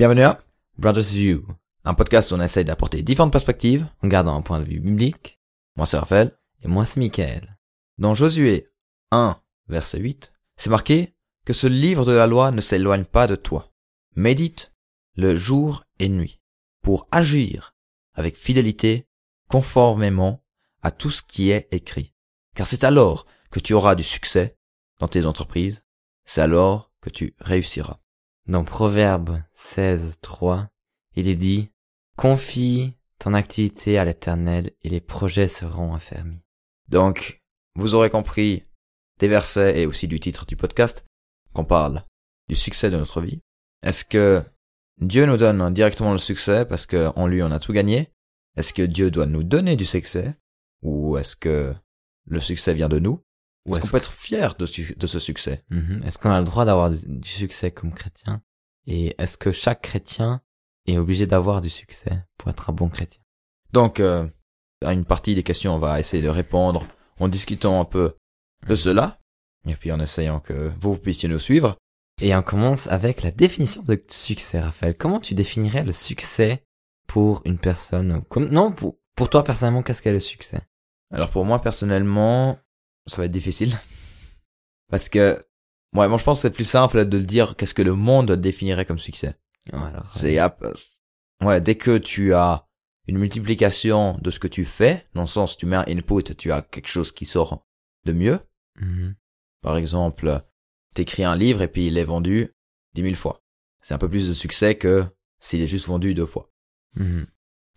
Bienvenue à Brothers View, un podcast où on essaye d'apporter différentes perspectives. en gardant un point de vue biblique. Moi c'est Raphaël. Et moi, c'est Michael. Dans Josué 1, verset 8, c'est marqué que ce livre de la loi ne s'éloigne pas de toi. Médite le jour et nuit pour agir avec fidélité conformément à tout ce qui est écrit. Car c'est alors que tu auras du succès dans tes entreprises. C'est alors que tu réussiras. Dans Proverbe 16, 3, il est dit, confie ton activité à l'éternel et les projets seront affermis. Donc, vous aurez compris des versets et aussi du titre du podcast qu'on parle du succès de notre vie. Est-ce que Dieu nous donne directement le succès parce qu'en lui on a tout gagné? Est-ce que Dieu doit nous donner du succès? Ou est-ce que le succès vient de nous? Est-ce qu'on peut être fier de, ce succès? Mhm. Est-ce qu'on a le droit d'avoir du, succès comme chrétien? Et est-ce que chaque chrétien est obligé d'avoir du succès pour être un bon chrétien? Donc, euh, à une partie des questions, on va essayer de répondre en discutant un peu de cela. Et puis en essayant que vous puissiez nous suivre. Et on commence avec la définition de succès, Raphaël. Comment tu définirais le succès pour une personne? Non pour pour toi personnellement qu'est-ce qu'est le succès? Alors pour moi personnellement, ça va être difficile. Parce que, ouais, moi je pense que c'est plus simple de le dire qu'est-ce que le monde définirait comme succès. Ouais, alors, C'est, ouais, dès que tu as une multiplication de ce que tu fais, dans le sens tu mets un input, tu as quelque chose qui sort de mieux. Mhm. Par exemple, t'écris un livre et puis il est vendu dix mille fois. C'est un peu plus de succès que s'il est juste vendu deux fois. Mhm.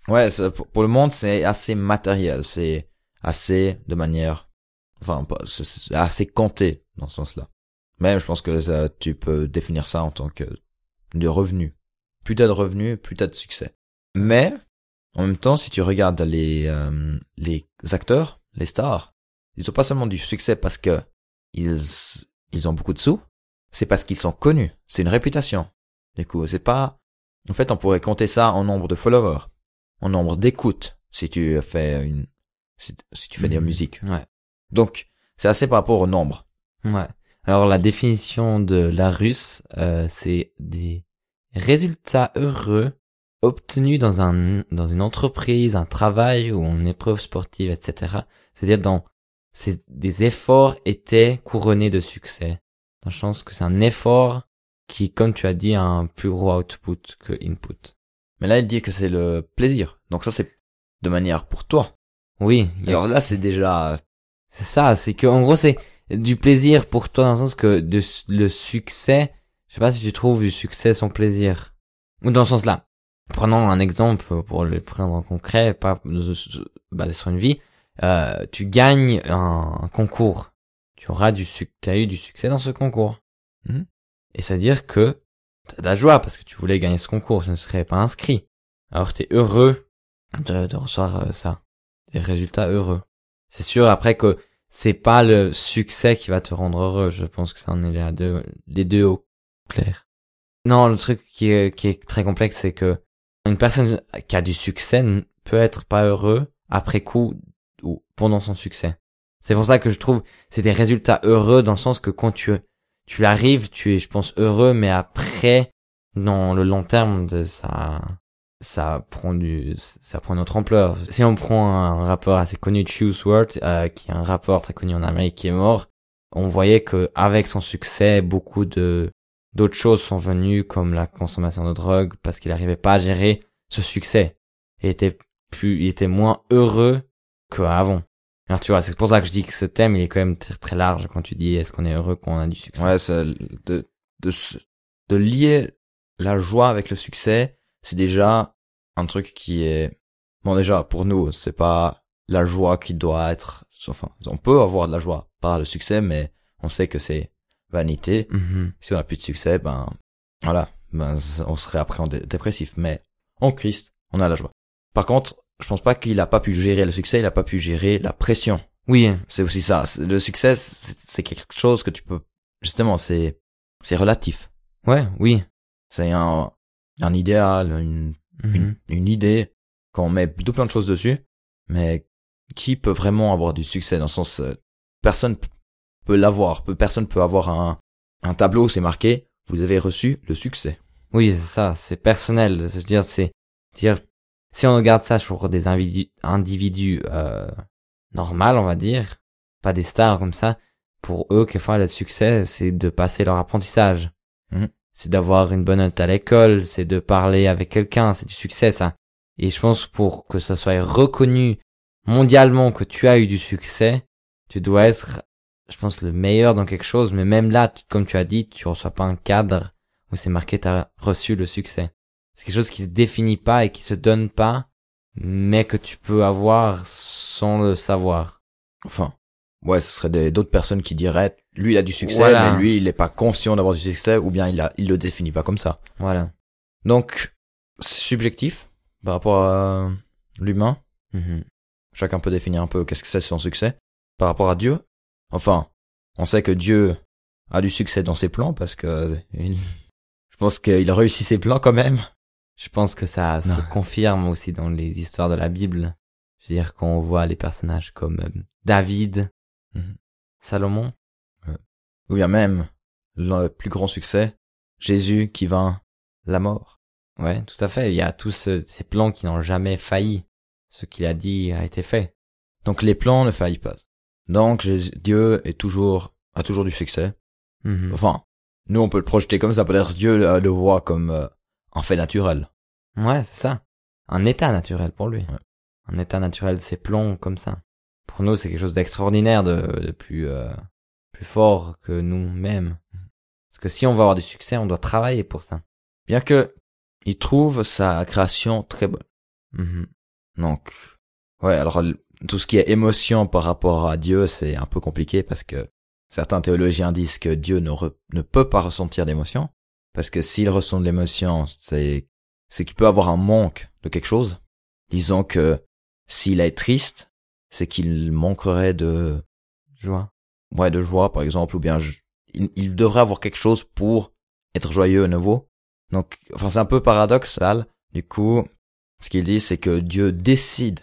Ouais, pour le monde, c'est assez matériel, c'est assez de manière, enfin, pas- c'est assez compté dans ce sens-là. Même, je pense que ça, tu peux définir ça en tant que de revenu. Plus t'as de revenus, plus t'as de succès. Mais, en même temps, si tu regardes les euh, les acteurs, les stars, ils ont pas seulement du succès parce que ils ils ont beaucoup de sous, c'est parce qu'ils sont connus. C'est une réputation. Du coup, c'est pas. En fait, on pourrait compter ça en nombre de followers en nombre d'écoutes si tu fais une si, si tu fais de la Mhm. musique. Ouais. Donc c'est assez par rapport au nombre. Ouais. Alors la définition de la russe, euh, c'est des résultats heureux obtenus dans un dans une entreprise, un travail ou une épreuve sportive, etc. C'est-à-dire dans c'est des efforts étaient couronnés de succès. Dans le sens que c'est un effort qui, comme tu as dit, a un plus gros output que input. Mais là il dit que c'est le plaisir. Donc ça c'est de manière pour toi. Oui, a- Alors là c'est déjà C'est ça, c'est que en gros c'est du plaisir pour toi dans le sens que de, le succès, je sais pas si tu trouves du succès sans plaisir. Ou dans ce sens-là. Prenons un exemple pour le prendre en concret, pas euh, basé sur une vie. Euh, tu gagnes un, un concours. Tu auras du as eu du succès dans ce concours. Mhm. Et c'est à dire que t'as de la joie parce que tu voulais gagner ce concours, tu ne serais pas inscrit. Alors t'es heureux de, de recevoir euh, ça. Des résultats heureux. C'est sûr après que c'est pas le succès qui va te rendre heureux. Je pense que ça en est les deux, les deux au clair. Non, le truc qui est, très complexe, c'est que une personne qui a du succès peut être pas heureux après coup ou pendant son succès. C'est pour ça que je trouve c'est des résultats heureux dans le sens que quand tu tu l'arrives, tu es je pense heureux, mais après dans le long terme de ça ça prend du ça prend une autre ampleur. Si on prend un rappeur assez connu, Choose WRLD, euh, qui est un rappeur très connu en Amérique qui est mort, on voyait que avec son succès, beaucoup de d'autres choses sont venues comme la consommation de drogue parce qu'il n'arrivait pas à gérer ce succès et était plus il était moins heureux qu'avant. Alors tu vois, c'est pour ça que je dis que ce thème il est quand même très, très large quand tu dis est-ce qu'on est heureux quand on a du succès? ouais c'est de de de lier la joie avec le succès, c'est déjà un truc qui est bon déjà pour nous, c'est pas la joie qui doit être enfin on peut avoir de la joie par le succès mais on sait que c'est vanité Mhm. si on a plus de succès, ben voilà, ben on serait après en dé- dépressif. Mais en Christ, on a la joie. Par contre, je pense pas qu'il a pas pu gérer le succès, il a pas pu gérer la pression. Oui, C'est aussi ça. Le succès, c'est c'est quelque chose que tu peux justement, c'est c'est relatif. ouais, oui. C'est un un idéal, une Mhm. une, une idée quand on met tout plein de choses dessus, mais qui peut vraiment avoir du succès dans le sens euh, personne peut l'avoir, personne peut avoir un un tableau où c'est marqué vous avez reçu le succès. Oui, c'est ça, c'est personnel. Je veux dire, c'est dire si on regarde ça sur des individus, individus euh, normal, on va dire, pas des stars comme ça, pour eux, quelquefois, le succès, c'est de passer leur apprentissage. Mhm. C'est d'avoir une bonne note à l'école, c'est de parler avec quelqu'un, c'est du succès, ça. Et je pense pour que ça soit reconnu mondialement que tu as eu du succès, tu dois être, je pense, le meilleur dans quelque chose, mais même là, comme tu as dit, tu reçois pas un cadre où c'est marqué t'as reçu le succès. C'est quelque chose qui se définit pas et qui se donne pas, mais que tu peux avoir sans le savoir. Enfin, ouais, ce serait d'autres personnes qui diraient, lui il a du succès, Voilà. mais lui il est pas conscient d'avoir du succès, ou bien il a, il le définit pas comme ça. Voilà. Donc, c'est subjectif par rapport à l'humain. Mhm. Chacun peut définir un peu qu'est-ce que c'est son succès. Par rapport à Dieu, enfin, on sait que Dieu a du succès dans ses plans parce que il- je pense qu'il a réussi ses plans quand même. Je pense que ça Non. se confirme aussi dans les histoires de la Bible. Je veux dire, quand on voit les personnages comme euh, David, Mhm. Salomon? Ou bien même le plus grand succès, Jésus qui vint la mort. Ouais, tout à fait. Il y a tous ce- ces plans qui n'ont jamais failli. Ce qu'il a dit a été fait. Donc les plans ne faillent pas. Donc Jésus- Dieu est toujours a toujours du succès. Mhm. Enfin, nous on peut le projeter comme ça, peut-être Dieu euh, le voit comme euh, un fait naturel. Ouais, c'est ça. Un état naturel pour lui. Ouais. Un état naturel, c'est plomb comme ça. Pour nous, c'est quelque chose d'extraordinaire, de, de plus, euh, plus fort que nous-mêmes. Parce que si on veut avoir du succès, on doit travailler pour ça. Bien que il trouve sa création très bonne. Mhm. Donc, ouais, alors tout ce qui est émotion par rapport à Dieu, c'est un peu compliqué parce que certains théologiens disent que Dieu ne, re- ne peut pas ressentir d'émotion. Parce que s'il ressent de l'émotion, c'est, c'est qu'il peut avoir un manque de quelque chose. Disons que s'il est triste, c'est qu'il manquerait de, Joie. ouais, de joie, par exemple, ou bien je- il, il devrait avoir quelque chose pour être joyeux à nouveau. Donc, enfin, c'est un peu paradoxal. Du coup, ce qu'il dit, c'est que Dieu décide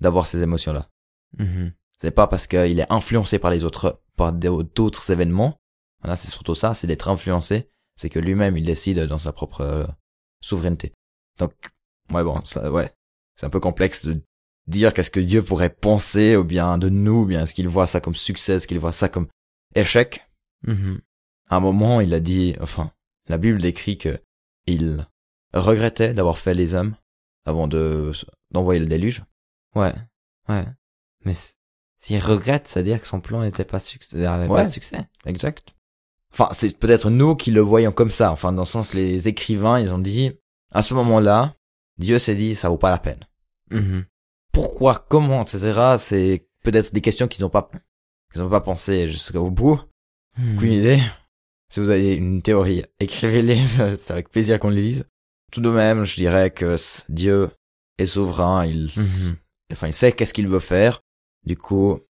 d'avoir ces émotions-là. Mhm. C'est pas parce qu'il est influencé par les autres, par d'autres événements. Voilà, c'est surtout ça, c'est d'être influencé. C'est que lui-même, il décide dans sa propre euh, souveraineté. Donc, ouais, bon, ça, ouais. C'est un peu complexe de dire qu'est-ce que Dieu pourrait penser, ou bien de nous, ou bien est-ce qu'il voit ça comme succès, est-ce qu'il voit ça comme échec? Mhm. À un moment, il a dit, enfin, la Bible décrit que il regrettait d'avoir fait les hommes avant de d'envoyer le déluge. Ouais. Ouais. Mais s'il regrette, c'est-à-dire que son plan n'était pas succès, avait Ouais. pas de succès. Exact. Enfin, c'est peut-être nous qui le voyons comme ça. Enfin, dans le sens, les écrivains, ils ont dit, à ce moment-là, Dieu s'est dit, ça vaut pas la peine. Mhm. Pourquoi, comment, etc. C'est peut-être des questions qu'ils n'ont pas, qu'ils n'ont pas pensé jusqu'au bout. Aucune idée. Si vous avez une théorie, écrivez-les, c'est avec plaisir qu'on les lise. Tout de même, je dirais que Dieu est souverain, il, Mhm. enfin, il sait qu'est-ce qu'il veut faire. Du coup,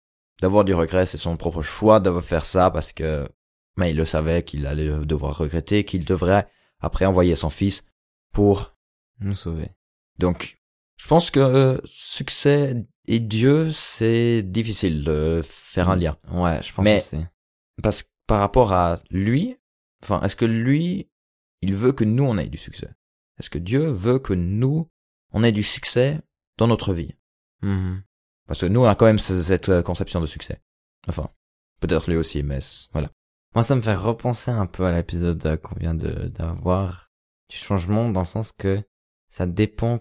d'avoir du regret, c'est son propre choix de faire ça parce que, mais il le savait qu'il allait devoir regretter, qu'il devrait après envoyer son fils pour, Nous sauver. donc, je pense que euh, succès et Dieu, c'est difficile de faire un lien. Ouais, je pense Mais- que c'est. Parce que par rapport à lui, enfin, est-ce que lui, il veut que nous, on ait du succès? Est-ce que Dieu veut que nous, on ait du succès dans notre vie? Mhm. Parce que nous, on a quand même ce- cette euh, conception de succès. Enfin, peut-être lui aussi, mais voilà. Moi, ça me fait repenser un peu à l'épisode euh, qu'on vient de d'avoir du changement dans le sens que ça dépend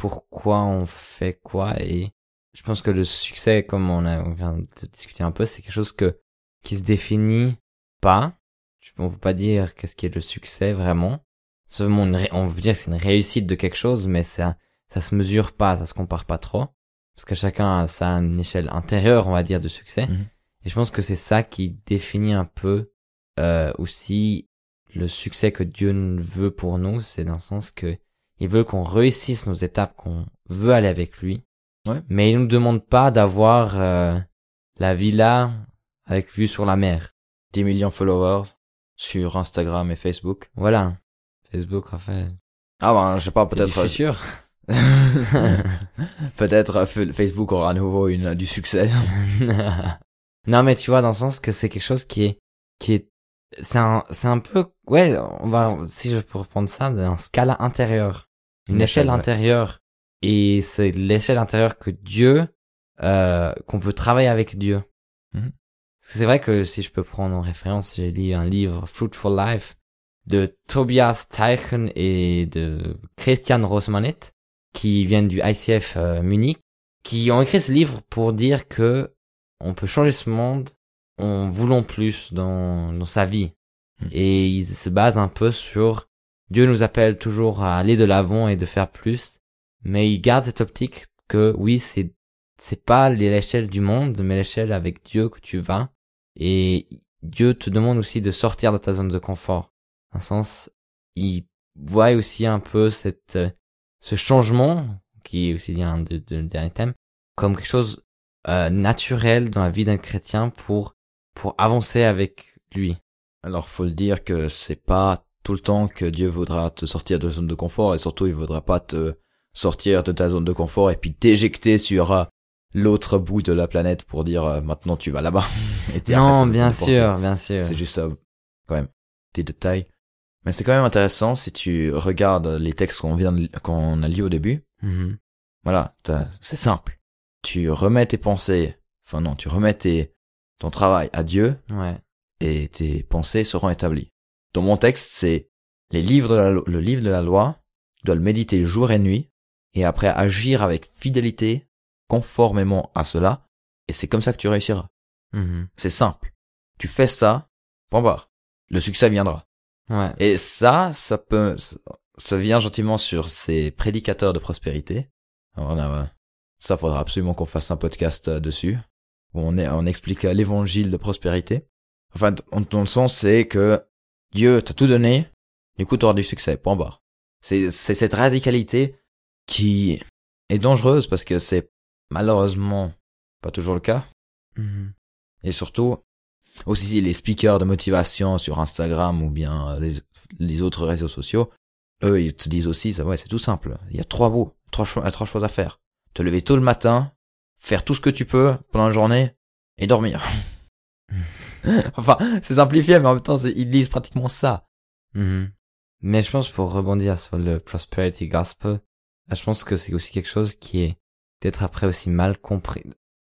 pourquoi on fait quoi et je pense que le succès, comme on, a, on vient de discuter un peu, c'est quelque chose que qui se définit pas. Je- On peut pas dire qu'est-ce qui est le succès vraiment. Seulement, une on veut dire que c'est une réussite de quelque chose, mais ça ça se mesure pas, ça se compare pas trop, parce que chacun a sa une échelle intérieure, on va dire, de succès. Mhm. Et je pense que c'est ça qui définit un peu euh, aussi le succès que Dieu veut pour nous, c'est dans le sens que il veut qu'on réussisse nos étapes, qu'on veut aller avec lui. Ouais. Mais il nous demande pas d'avoir euh, la villa avec vue sur la mer. 10 millions de followers sur Instagram et Facebook. Voilà. Facebook, Raphaël. Ah ben, je sais pas, peut-être... du futur. peut-être euh, Facebook aura à nouveau une, du succès. non, mais tu vois, dans le sens que c'est quelque chose qui est, qui est c'est un, c'est un peu, ouais, on va, si je peux reprendre ça, un scala intérieur, une, Une échelle, échelle, ouais. intérieure, et c'est l'échelle intérieure que Dieu, euh, qu'on peut travailler avec Dieu. Parce que c'est vrai que si je peux prendre en référence, j'ai lu un livre, Fruitful Life, de Tobias Teichen et de Christian Rosmanet, qui viennent du ICF euh, Munich, qui ont écrit ce livre pour dire que on peut changer ce monde en voulant plus dans, dans sa vie. Mhm. Et ils se basent un peu sur Dieu nous appelle toujours à aller de l'avant et de faire plus, mais ils gardent cette optique que oui, c'est c'est pas l'échelle du monde, mais l'échelle avec Dieu que tu vas. Et Dieu te demande aussi de sortir de ta zone de confort. Un sens, il voit aussi un peu cette, ce changement, qui est aussi un de, de, dernier thème, comme quelque chose euh, naturel dans la vie d'un chrétien pour pour avancer avec lui. Alors, faut le dire que c'est pas tout le temps que Dieu voudra te sortir de la zone de confort et surtout il voudra pas te sortir de ta zone de confort et puis t'éjecter sur euh, l'autre bout de la planète pour dire euh, maintenant tu vas là-bas. Non, bien sûr, bien sûr. C'est juste euh, quand même des détails. Mais c'est quand même intéressant si tu regardes les textes qu'on vient qu'on a lus au début. Mhm. Voilà, c'est simple. Tu remets tes pensées, enfin non, tu remets tes, ton travail à Dieu Ouais. et tes pensées seront établies. Dans mon texte, c'est les livres de la le livre de la loi, tu dois le méditer jour et nuit et après agir avec fidélité conformément à cela et c'est comme ça que tu réussiras. Mhm. C'est simple. Tu fais ça, point barre. Le succès viendra. Ouais. Et ça, ça peut, ça vient gentiment sur ces prédicateurs de prospérité. Alors là, ouais, ça faudra absolument qu'on fasse un podcast euh, dessus où on, est, on explique euh, l'évangile de prospérité. Enfin, dans le sens, c'est que Dieu t'a tout donné, du coup, t'auras du succès, point barre. C'est, c'est cette radicalité qui est dangereuse parce que c'est malheureusement pas toujours le cas. Mhm. Et surtout, aussi les speakers de motivation sur Instagram ou bien euh, les, les autres réseaux sociaux, eux, ils te disent aussi, ça, ouais, c'est tout simple. Il y a trois bouts, trois, cho- trois choses à faire. Te lever tôt le matin, faire tout ce que tu peux pendant la journée et dormir. enfin, c'est simplifié, mais en même temps, ils disent pratiquement ça. Mhm. Mais je pense pour rebondir sur le prosperity gospel, euh, je pense que c'est aussi quelque chose qui est peut-être après aussi mal compris.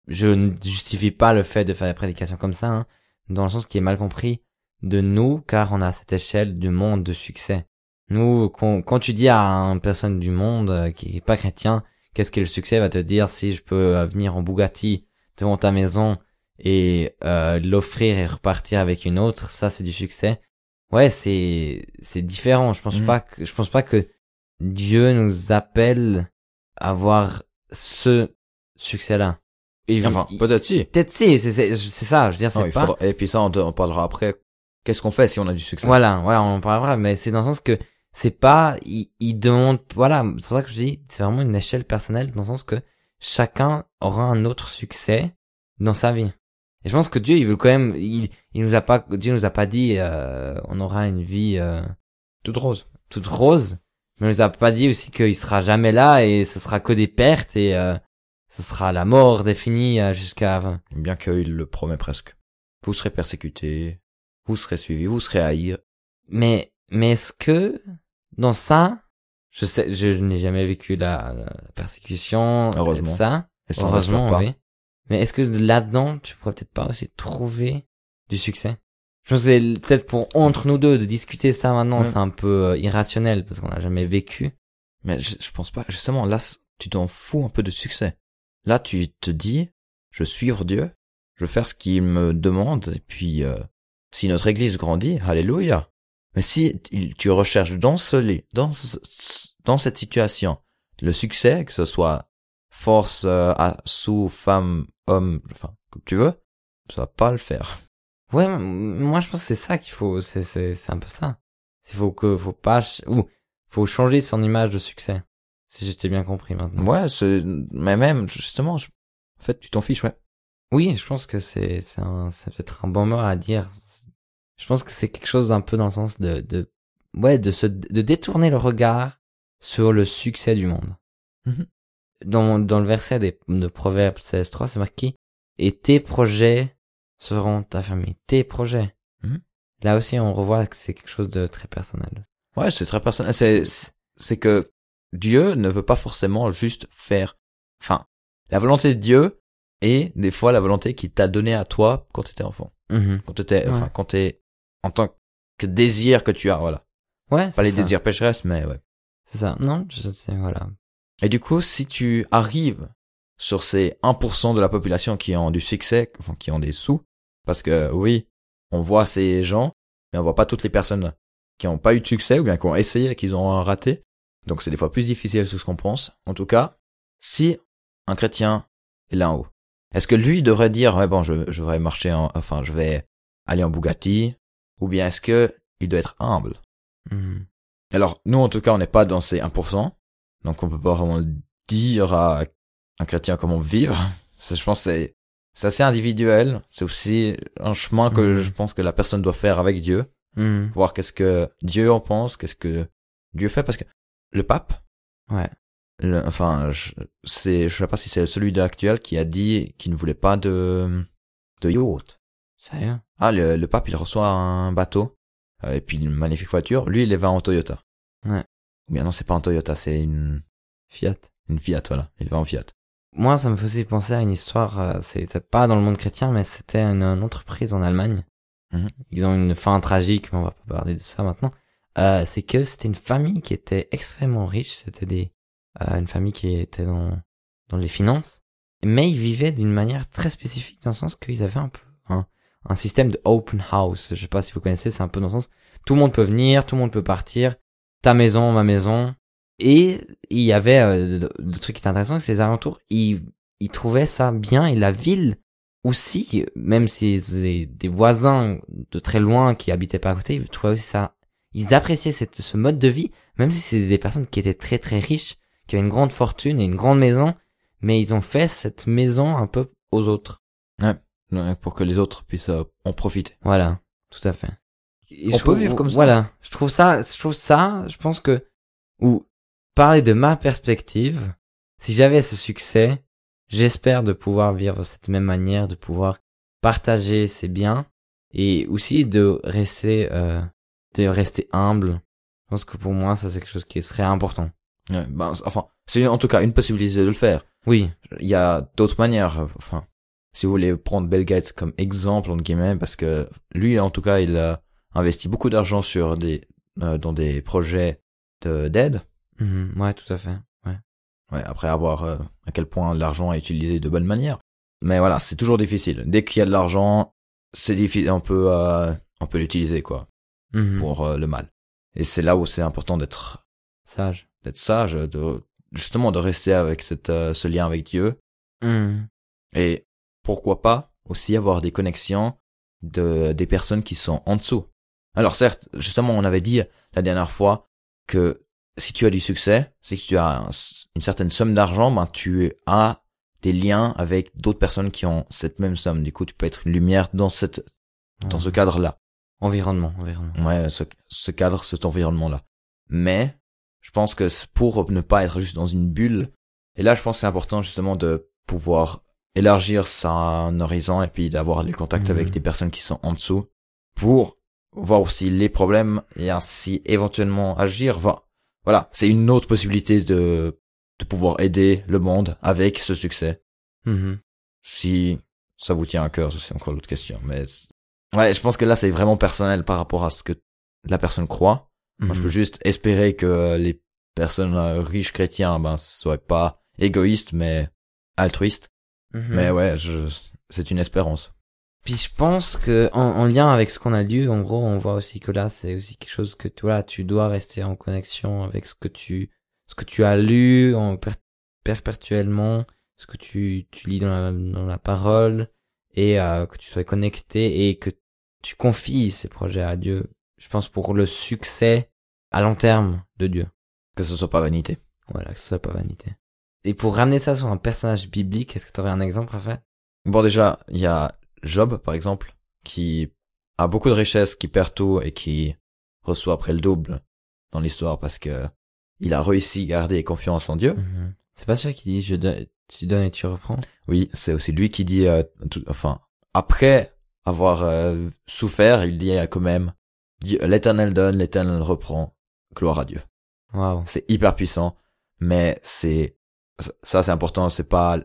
Je ne justifie pas le fait de faire des prédications comme ça, hein, dans le sens qui est mal compris de nous, car on a cette échelle du monde de succès. Nous, quand, tu dis à une personne du monde euh, qui est pas chrétien, qu'est-ce qu'est le succès, va te dire si je peux euh, venir en Bugatti devant ta maison et euh, l'offrir et repartir avec une autre, ça c'est du succès. Ouais, c'est c'est différent. Je pense Mhm. pas que je pense pas que Dieu nous appelle à avoir ce succès-là. Enfin, peut-être si. peut-être si, c'est c'est c'est ça. Je veux dire, c'est pas. faudra- Et puis ça, on, te- on parlera après. Qu'est-ce qu'on fait si on a du succès? Voilà, voilà, on en parlera, mais c'est dans le sens que c'est pas, il, il demande, voilà, c'est pour ça que je dis, c'est vraiment une échelle personnelle, dans le sens que chacun aura un autre succès dans sa vie. Et je pense que Dieu, il veut quand même, il, il nous a pas, Dieu nous a pas dit, euh, on aura une vie euh, Toute rose. toute rose, mais il nous a pas dit aussi qu'il sera jamais là et ce sera que des pertes et euh, ce sera la mort définie euh, jusqu'à. Bien qu'il le promet presque. Vous serez persécutés, vous serez suivis, vous serez haïs. Mais, mais est-ce que, dans ça, je sais, je n'ai jamais vécu la, la persécution, Heureusement. ça. Et ça, Heureusement, oui. Mais est-ce que là-dedans, tu pourrais peut-être pas aussi trouver du succès? Je pense que c'est peut-être pour, entre nous deux, de discuter ça maintenant, Ouais. c'est un peu euh, irrationnel, parce qu'on n'a jamais vécu. Mais je, je pense pas, justement, là, tu t'en fous un peu de succès. Là, tu te dis, je vais suivre Dieu, je vais faire ce qu'il me demande, et puis, euh, si notre église grandit, alléluia. Mais si tu recherches dans ce lit, dans, ce- dans cette situation, le succès, que ce soit force, euh, à, sous, femme, homme, enfin, comme tu veux, ça va pas le faire. Ouais, moi je pense que c'est ça qu'il faut, c'est, c'est, c'est un peu ça. Il faut que, faut pas, ou, faut changer son image de succès. Si j'étais bien compris maintenant. Ouais, c'est, mais même, justement, je- en fait, tu t'en fiches, ouais. Oui, je pense que c'est c'est un c'est peut-être un bon mot à dire. Je pense que c'est quelque chose un peu dans le sens de de ouais de se de détourner le regard sur le succès du monde. Mhm. Dans dans le verset des, de Proverbes 16.3, c'est marqué et tes projets seront ta famille. Tes projets. Mhm. Là aussi, on revoit que c'est quelque chose de très personnel. Ouais, c'est très personnel. C'est, c'est que Dieu ne veut pas forcément juste faire, enfin, la volonté de Dieu est des fois la volonté qu'il t'a donnée à toi quand t'étais enfant. Mhm. Quand t'étais, Ouais. enfin, quand t'es, en tant que désir que tu as, voilà. Ouais, Pas les ça. désirs pécheresses, mais ouais. C'est ça. Non, je voilà. Et du coup, si tu arrives sur ces 1% de la population qui ont du succès, enfin, qui ont des sous, parce que oui, on voit ces gens, mais on voit pas toutes les personnes qui ont pas eu de succès ou bien qui ont essayé et qui ont raté. Donc c'est des fois plus difficile que ce qu'on pense. En tout cas, si un chrétien est là en haut, est-ce que lui devrait dire, ouais bon, je, je vais marcher en, enfin, je vais aller en Bugatti, ou bien est-ce que il doit être humble? Mhm. Alors, nous, en tout cas, on n'est pas dans ces 1%. Donc, on peut pas vraiment dire à un chrétien comment vivre. Je pense, que c'est, c'est assez individuel. C'est aussi un chemin que Mhm. je pense que la personne doit faire avec Dieu. Mhm. Voir qu'est-ce que Dieu en pense, qu'est-ce que Dieu fait. Parce que le pape, Ouais. le- enfin, je, c'est, je sais pas si c'est celui de l'actuel qui a dit qu'il ne voulait pas de, de yacht. Sérieux? Ah, le, le pape, il reçoit un bateau, euh, et puis une magnifique voiture. Lui, il va en Toyota. Ouais. Ou bien non, c'est pas en Toyota, c'est une, Fiat. une Fiat, voilà. Il va en Fiat. Moi, ça me faisait penser à une histoire, euh, c'est c'est pas dans le monde chrétien, mais c'était une, une entreprise en Allemagne. Mhm. Ils ont une fin tragique, mais on va pas parler de ça maintenant. Euh, c'est que c'était une famille qui était extrêmement riche, c'était des euh, une famille qui était dans dans les finances, mais ils vivaient d'une manière très spécifique dans le sens qu'ils avaient un peu un, un système de open house. Je sais pas si vous connaissez, c'est un peu dans le sens tout le monde peut venir, tout le monde peut partir, ta maison, ma maison, et il y avait euh, le, truc qui était intéressant, c'est que les alentours, ils, ils trouvaient ça bien et la ville aussi, même si c'est des voisins de très loin qui habitaient pas à côté, ils trouvaient aussi ça, ils appréciaient cette, ce mode de vie, même si c'est des personnes qui étaient très très riches, qui avaient une grande fortune et une grande maison, mais ils ont fait cette maison un peu aux autres. Ouais, Pour que les autres puissent euh, en profiter. Voilà, tout à fait. Et On je peut trouve- vivre comme ça. Voilà, je trouve ça, je trouve ça, je pense que, ou parler de ma perspective, si j'avais ce succès, j'espère de pouvoir vivre de cette même manière, de pouvoir partager ses biens et aussi de rester, euh, de rester humble. Je pense que pour moi, ça c'est quelque chose qui serait important. Ouais, ben, enfin, c'est en tout cas une possibilité de le faire. Oui, Il y a d'autres manières. Enfin, si vous voulez prendre Bill Gates comme exemple entre guillemets, parce que lui, en tout cas, il a investi beaucoup d'argent sur des euh, dans des projets de- d'aide. Mhm, ouais, tout à fait. Ouais. Ouais, après avoir euh, à quel point l'argent est utilisé de bonne manière. Mais voilà, c'est toujours difficile. Dès qu'il y a de l'argent, c'est difficile. On peut euh, on peut l'utiliser quoi Mhm, pour euh, le mal. Et c'est là où c'est important d'être Sage. d'être sage, de justement de rester avec cette euh, ce lien avec Dieu Mhm, et pourquoi pas aussi avoir des connexions de des personnes qui sont en dessous. Alors certes, justement, on avait dit la dernière fois que si tu as du succès, c'est que tu as un- une certaine somme d'argent, ben tu as des liens avec d'autres personnes qui ont cette même somme. Du coup, tu peux être une lumière dans cette dans ce mhm. cadre-là. Environnement, environnement. Ouais, ce, ce cadre, cet environnement-là. Mais je pense que pour ne pas être juste dans une bulle. Et là, je pense que c'est important justement de pouvoir élargir son horizon et puis d'avoir les contacts avec des personnes qui sont en dessous pour voir aussi les problèmes et ainsi éventuellement agir. Enfin, voilà, c'est une autre possibilité de de pouvoir aider le monde avec ce succès. Mhm. Si ça vous tient à cœur, c'est encore l'autre question. Mais ouais, je pense que là, c'est vraiment personnel par rapport à ce que la personne croit. Moi, je Mhm. peux juste espérer que les personnes euh, riches chrétiens, ben, soient pas égoïstes, mais altruistes. Mhm. Mais ouais, je, c'est une espérance. Puis je pense que en, en lien avec ce qu'on a lu, en gros, on voit aussi que là, c'est aussi quelque chose que toi, tu dois rester en connexion avec ce que tu, ce que tu as lu en per- perpétuellement, ce que tu, tu lis dans la, dans la parole, et euh, que tu sois connecté et que tu confies ces projets à Dieu. Je pense pour le succès à long terme de Dieu. Que ce soit pas vanité. Voilà, que ce soit pas vanité. Et pour ramener ça sur un personnage biblique, est-ce que tu aurais un exemple, Raphaël Bon, déjà, il y a Job, par exemple, qui a beaucoup de richesses, qui perd tout et qui reçoit après le double dans l'histoire parce que il a réussi à garder confiance en Dieu. Mhm. C'est pas sûr qu'il dit je donne, tu donnes et tu reprends? Oui, c'est aussi lui qui dit, euh, tout- enfin, après avoir euh, souffert, il dit quand même, l'éternel donne, l'éternel reprend, gloire à Dieu. Waouh. C'est hyper puissant, mais c'est, ça c'est important, c'est pas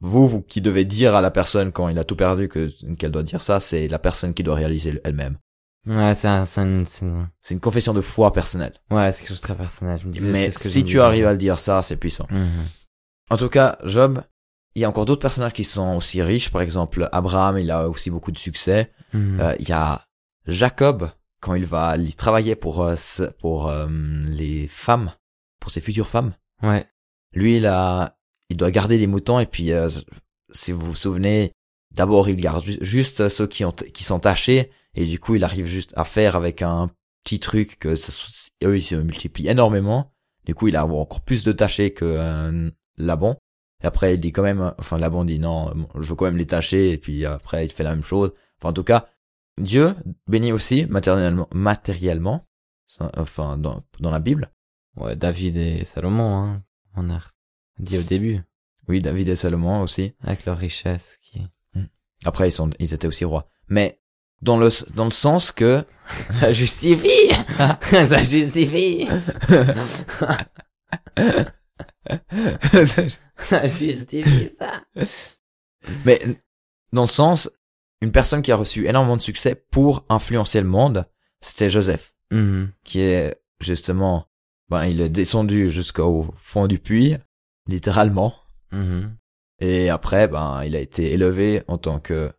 vous, vous qui devez dire à la personne quand il a tout perdu que, qu'elle doit dire ça, c'est la personne qui doit réaliser elle-même. Ouais, c'est un, c'est un- c'est un- C'est une confession de foi personnelle. ouais, c'est quelque chose de très personnel. Je me disais, Mais ce que si tu arrives à le dire ça, c'est puissant. Mhm. En tout cas, Job, il y a encore d'autres personnages qui sont aussi riches. Par exemple, Abraham, il a aussi beaucoup de succès. Mhm. Euh, il y a Jacob, quand il va y travailler pour, euh, pour euh, les femmes, pour ses futures femmes. Ouais. Lui, il a, il doit garder des moutons et puis, euh, si vous vous souvenez, d'abord il garde ju- juste ceux qui ont, qui sont tachés et du coup il arrive juste à faire avec un petit truc que ça, eux ils se multiplient énormément. Du coup il a encore plus de tachés que euh, Laban. Et après il dit quand même, enfin Laban dit non, je veux quand même les tacher et puis après il fait la même chose. Enfin en tout cas, Dieu bénit aussi matériellement, matériellement, enfin dans, dans la Bible. Ouais, David et Salomon, hein. On a dit au début. Oui, David et Salomon aussi. Avec leur richesse qui... Après, ils sont, ils étaient aussi rois. Mais dans le dans le sens que Ça justifie! Ça justifie! Ça justifie ça! mais dans le sens une personne qui a reçu énormément de succès pour influencer le monde, c'était Joseph, Mhm. qui est justement ben il est descendu jusqu'au fond du puits, littéralement, Mhm. et après ben il a été élevé en tant que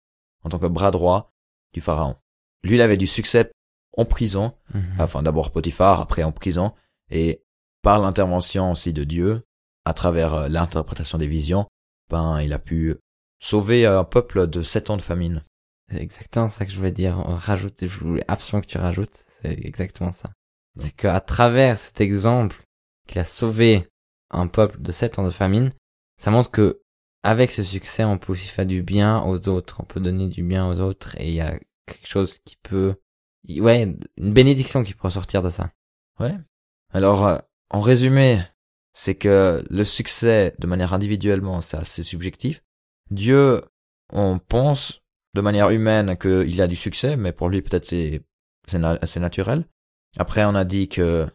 en tant que bras droit du pharaon. Lui, il avait du succès en prison, Mhm. enfin d'abord Potiphar, après en prison, et par l'intervention aussi de Dieu, à travers euh, l'interprétation des visions, ben il a pu sauver un peuple de sept ans de famine. C'est exactement ça que je voulais dire. On rajoute, je voulais absolument que tu rajoutes. C'est exactement ça. C'est qu'à travers cet exemple qu'il a sauvé un peuple de sept ans de famine, ça montre que avec ce succès, on peut aussi faire du bien aux autres. On peut donner du bien aux autres et il y a quelque chose qui peut, ouais, une bénédiction qui peut ressortir de ça. Ouais. Alors, euh, en résumé, c'est que le succès, de manière individuellement, c'est assez subjectif. Dieu, on pense de manière humaine qu'il a du succès, mais pour lui, peut-être c'est c'est naturel. Après, on a dit que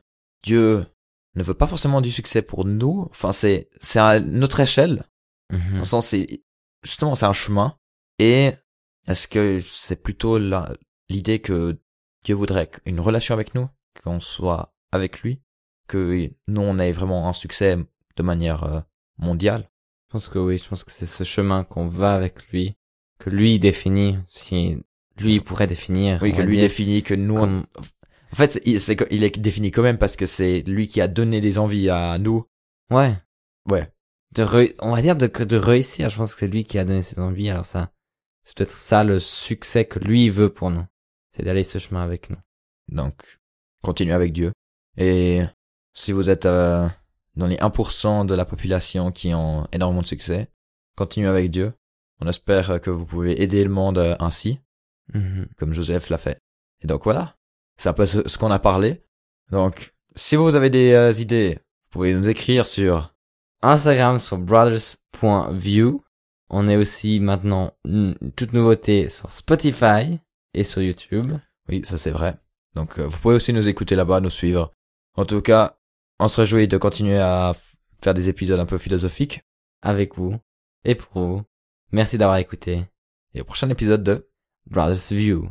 Dieu ne veut pas forcément du succès pour nous. Enfin, c'est c'est à notre échelle. Dans Mhm. le sens, c'est justement c'est un chemin. Et est-ce que c'est plutôt la- l'idée que Dieu voudrait une relation avec nous, qu'on soit avec lui, que nous on ait vraiment un succès de manière euh, mondiale? Je pense que oui, je pense que c'est ce chemin qu'on va avec lui, que lui définit, si lui pourrait définir. Oui, que lui dire, définit que nous. comme- En fait, il, est défini quand même parce que c'est lui qui a donné des envies à nous. Ouais. Ouais. de re- on va dire de, que de réussir. Je pense que c'est lui qui a donné ses envies. Alors ça, c'est peut-être ça le succès que lui veut pour nous. C'est d'aller ce chemin avec nous. Donc, continuez avec Dieu. Et si vous êtes euh, dans les 1% de la population qui ont énormément de succès, continuez avec Dieu. On espère que vous pouvez aider le monde euh, ainsi, Mhm. comme Joseph l'a fait. Et donc voilà, c'est un peu ce, ce qu'on a parlé. Donc, si vous avez des euh, idées, vous pouvez nous écrire sur... Instagram sur brothers.view. On est aussi maintenant une toute nouveauté sur Spotify et sur YouTube. Oui, ça c'est vrai. Donc, euh, vous pouvez aussi nous écouter là-bas, nous suivre. En tout cas, on se réjouit de continuer à faire des épisodes un peu philosophiques. avec vous et pour vous. Merci d'avoir écouté Et au prochain épisode de... Brothers View.